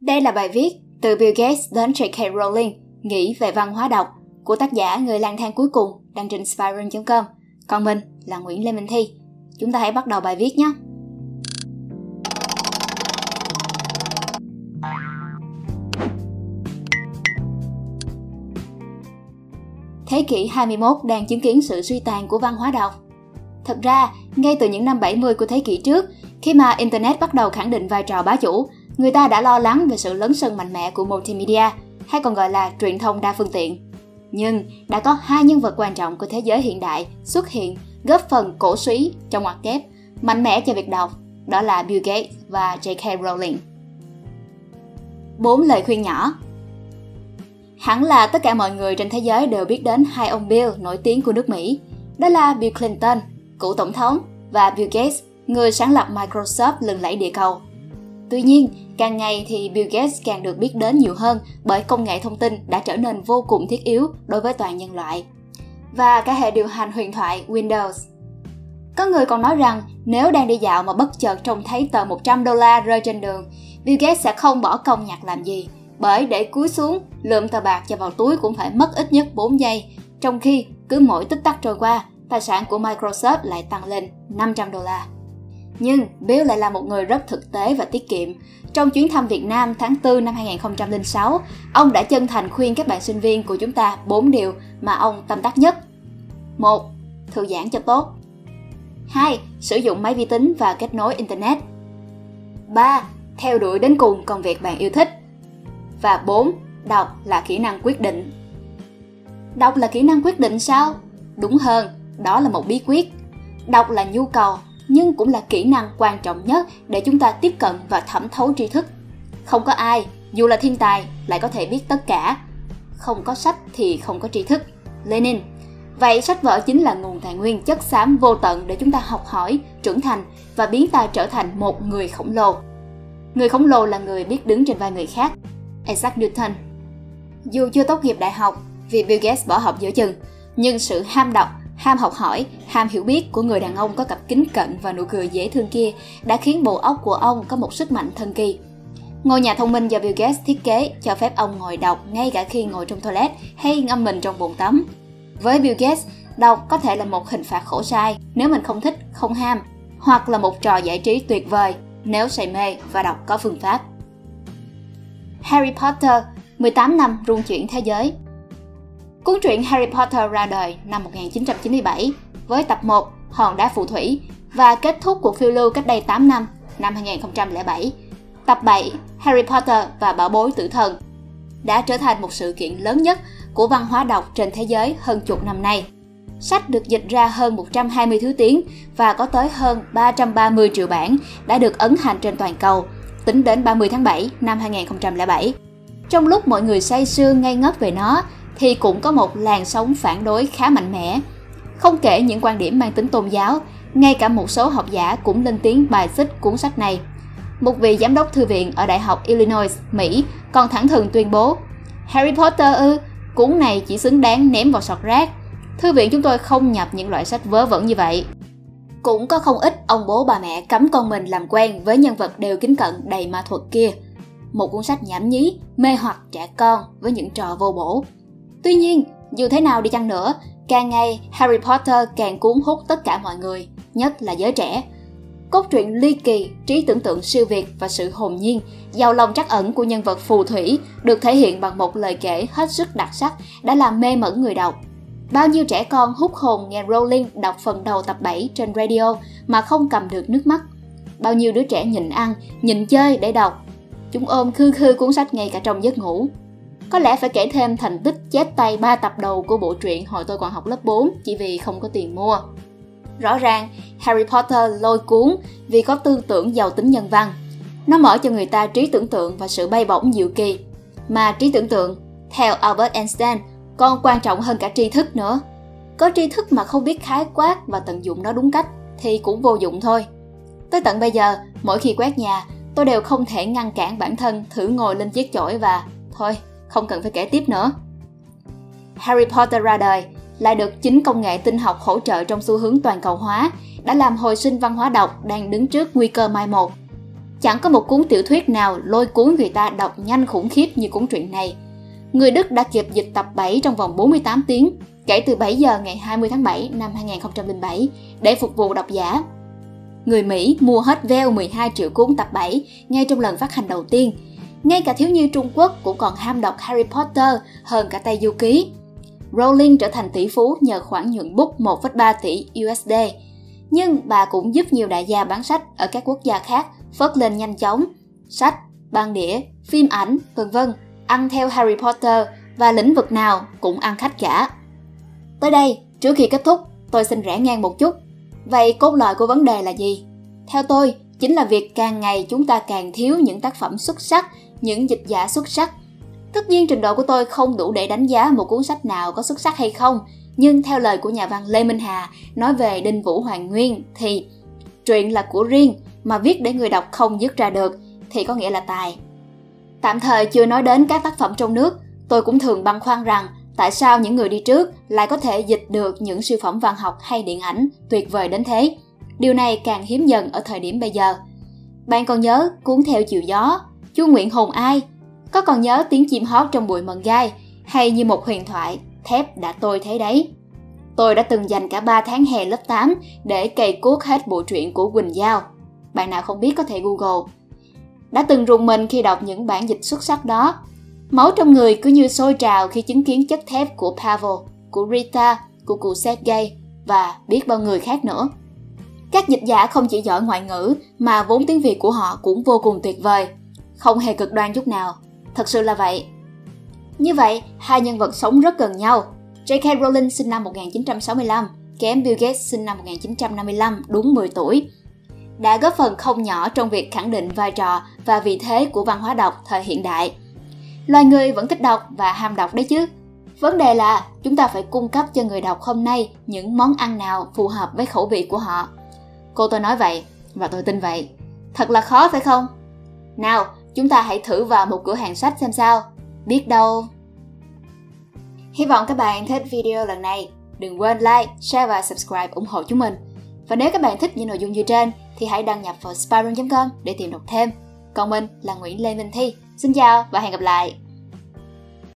Đây là bài viết từ Bill Gates đến J.K. Rowling nghĩ về văn hóa đọc của tác giả Người lang thang cuối cùng đăng trên spiron.com. Còn mình là Nguyễn Lê Minh Thi. Chúng ta hãy bắt đầu bài viết nhé. Thế kỷ 21 đang chứng kiến sự suy tàn của văn hóa đọc. Thật ra, ngay từ những năm 70 của thế kỷ trước, khi mà Internet bắt đầu khẳng định vai trò bá chủ, người ta đã lo lắng về sự lớn sân mạnh mẽ của multimedia, hay còn gọi là truyền thông đa phương tiện. Nhưng đã có hai nhân vật quan trọng của thế giới hiện đại xuất hiện góp phần cổ suý trong ngoặc kép mạnh mẽ cho việc đọc, đó là Bill Gates và J.K. Rowling. Bốn lời khuyên nhỏ Hẳn là tất cả mọi người trên thế giới đều biết đến hai ông Bill nổi tiếng của nước Mỹ. Đó là Bill Clinton, cựu tổng thống, và Bill Gates, người sáng lập Microsoft lừng lẫy địa cầu. Tuy nhiên, càng ngày thì Bill Gates càng được biết đến nhiều hơn bởi công nghệ thông tin đã trở nên vô cùng thiết yếu đối với toàn nhân loại. Và cả hệ điều hành huyền thoại Windows. Có người còn nói rằng nếu đang đi dạo mà bất chợt trông thấy tờ 100 đô la rơi trên đường, Bill Gates sẽ không bỏ công nhặt làm gì, bởi để cúi xuống, lượm tờ bạc cho vào túi cũng phải mất ít nhất 4 giây, trong khi cứ mỗi tích tắc trôi qua, tài sản của Microsoft lại tăng lên 500 đô la. Nhưng Bill lại là một người rất thực tế và tiết kiệm. Trong chuyến thăm Việt Nam tháng 4 năm 2006, ông đã chân thành khuyên các bạn sinh viên của chúng ta bốn điều mà ông tâm đắc nhất. một Thư giãn cho tốt. 2. Sử dụng máy vi tính và kết nối Internet. 3. Theo đuổi đến cùng công việc bạn yêu thích. Và 4. Đọc là kỹ năng quyết định. Đọc là kỹ năng quyết định sao? Đúng hơn, đó là một bí quyết. Đọc là nhu cầu nhưng cũng là kỹ năng quan trọng nhất để chúng ta tiếp cận và thẩm thấu tri thức. Không có ai, dù là thiên tài, lại có thể biết tất cả. Không có sách thì không có tri thức. Lenin Vậy sách vở chính là nguồn tài nguyên chất xám vô tận để chúng ta học hỏi, trưởng thành và biến ta trở thành một người khổng lồ. Người khổng lồ là người biết đứng trên vai người khác. Isaac Newton Dù chưa tốt nghiệp đại học vì Bill Gates bỏ học giữa chừng, nhưng sự ham đọc Ham học hỏi, ham hiểu biết của người đàn ông có cặp kính cận và nụ cười dễ thương kia đã khiến bộ óc của ông có một sức mạnh thần kỳ. Ngôi nhà thông minh do Bill Gates thiết kế cho phép ông ngồi đọc ngay cả khi ngồi trong toilet hay ngâm mình trong bồn tắm. Với Bill Gates, đọc có thể là một hình phạt khổ sai nếu mình không thích, không ham, hoặc là một trò giải trí tuyệt vời nếu say mê và đọc có phương pháp. Harry Potter, 18 năm rung chuyển thế giới Cuốn truyện Harry Potter ra đời năm 1997 với tập 1 Hòn đá phù thủy và kết thúc cuộc phiêu lưu cách đây 8 năm, năm 2007. Tập 7 Harry Potter và Bảo bối tử thần đã trở thành một sự kiện lớn nhất của văn hóa đọc trên thế giới hơn chục năm nay. Sách được dịch ra hơn 120 thứ tiếng và có tới hơn 330 triệu bản đã được ấn hành trên toàn cầu, tính đến 30 tháng 7 năm 2007. Trong lúc mọi người say sưa ngây ngất về nó, thì cũng có một làn sóng phản đối khá mạnh mẽ. Không kể những quan điểm mang tính tôn giáo, ngay cả một số học giả cũng lên tiếng bài xích cuốn sách này. Một vị giám đốc thư viện ở Đại học Illinois, Mỹ còn thẳng thừng tuyên bố Harry Potter ư, cuốn này chỉ xứng đáng ném vào sọt rác. Thư viện chúng tôi không nhập những loại sách vớ vẩn như vậy. Cũng có không ít ông bố bà mẹ cấm con mình làm quen với nhân vật đều kính cận đầy ma thuật kia. Một cuốn sách nhảm nhí, mê hoặc trẻ con với những trò vô bổ. Tuy nhiên, dù thế nào đi chăng nữa, càng ngày Harry Potter càng cuốn hút tất cả mọi người, nhất là giới trẻ. Cốt truyện ly kỳ, trí tưởng tượng siêu việt và sự hồn nhiên, giàu lòng trắc ẩn của nhân vật phù thủy được thể hiện bằng một lời kể hết sức đặc sắc đã làm mê mẩn người đọc. Bao nhiêu trẻ con hút hồn nghe Rowling đọc phần đầu tập 7 trên radio mà không cầm được nước mắt. Bao nhiêu đứa trẻ nhịn ăn, nhịn chơi để đọc. Chúng ôm khư khư cuốn sách ngay cả trong giấc ngủ. Có lẽ phải kể thêm thành tích chết tay ba tập đầu của bộ truyện hồi tôi còn học lớp 4 chỉ vì không có tiền mua. Rõ ràng, Harry Potter lôi cuốn vì có tư tưởng giàu tính nhân văn. Nó mở cho người ta trí tưởng tượng và sự bay bổng diệu kỳ. Mà trí tưởng tượng, theo Albert Einstein, còn quan trọng hơn cả tri thức nữa. Có tri thức mà không biết khái quát và tận dụng nó đúng cách thì cũng vô dụng thôi. Tới tận bây giờ, mỗi khi quét nhà, tôi đều không thể ngăn cản bản thân thử ngồi lên chiếc chổi và thôi, không cần phải kể tiếp nữa. Harry Potter ra đời lại được chính công nghệ tinh học hỗ trợ trong xu hướng toàn cầu hóa đã làm hồi sinh văn hóa đọc đang đứng trước nguy cơ mai một. Chẳng có một cuốn tiểu thuyết nào lôi cuốn người ta đọc nhanh khủng khiếp như cuốn truyện này. Người Đức đã kịp dịch tập 7 trong vòng 48 tiếng, kể từ 7 giờ ngày 20 tháng 7 năm 2007 để phục vụ độc giả. Người Mỹ mua hết veo 12 triệu cuốn tập 7 ngay trong lần phát hành đầu tiên. Ngay cả thiếu nhi Trung Quốc cũng còn ham đọc Harry Potter hơn cả Tây Du Ký. Rowling trở thành tỷ phú nhờ khoản nhuận bút 1,3 tỷ USD. Nhưng bà cũng giúp nhiều đại gia bán sách ở các quốc gia khác phớt lên nhanh chóng. Sách, băng đĩa, phim ảnh, vân vân ăn theo Harry Potter và lĩnh vực nào cũng ăn khách cả. Tới đây, trước khi kết thúc, tôi xin rẽ ngang một chút. Vậy cốt lõi của vấn đề là gì? Theo tôi, chính là việc càng ngày chúng ta càng thiếu những tác phẩm xuất sắc, những dịch giả xuất sắc. Tất nhiên trình độ của tôi không đủ để đánh giá một cuốn sách nào có xuất sắc hay không, nhưng theo lời của nhà văn Lê Minh Hà nói về Đinh Vũ Hoàng Nguyên thì truyện là của riêng mà viết để người đọc không dứt ra được thì có nghĩa là tài. Tạm thời chưa nói đến các tác phẩm trong nước, tôi cũng thường băn khoăn rằng tại sao những người đi trước lại có thể dịch được những siêu phẩm văn học hay điện ảnh tuyệt vời đến thế. Điều này càng hiếm dần ở thời điểm bây giờ. Bạn còn nhớ cuốn theo chiều gió, chú Nguyễn Hồng Ai? Có còn nhớ tiếng chim hót trong bụi mận gai hay như một huyền thoại thép đã tôi thấy đấy. Tôi đã từng dành cả 3 tháng hè lớp 8 để cày cuốc hết bộ truyện của Quỳnh Giao. Bạn nào không biết có thể Google. Đã từng rùng mình khi đọc những bản dịch xuất sắc đó. Máu trong người cứ như sôi trào khi chứng kiến chất thép của Pavel, của Rita, của cụ Sergei và biết bao người khác nữa. Các dịch giả không chỉ giỏi ngoại ngữ mà vốn tiếng Việt của họ cũng vô cùng tuyệt vời. Không hề cực đoan chút nào. Thật sự là vậy. Như vậy, hai nhân vật sống rất gần nhau. J.K. Rowling sinh năm 1965, kém Bill Gates sinh năm 1955, đúng 10 tuổi. Đã góp phần không nhỏ trong việc khẳng định vai trò và vị thế của văn hóa đọc thời hiện đại. Loài người vẫn thích đọc và ham đọc đấy chứ. Vấn đề là chúng ta phải cung cấp cho người đọc hôm nay những món ăn nào phù hợp với khẩu vị của họ. Cô tôi nói vậy và tôi tin vậy. Thật là khó phải không? Nào, chúng ta hãy thử vào một cửa hàng sách xem sao. Biết đâu... Hy vọng các bạn thích video lần này. Đừng quên like, share và subscribe ủng hộ chúng mình. Và nếu các bạn thích những nội dung như trên thì hãy đăng nhập vào spyroom.com để tìm đọc thêm. Còn mình là Nguyễn Lê Minh Thi. Xin chào và hẹn gặp lại!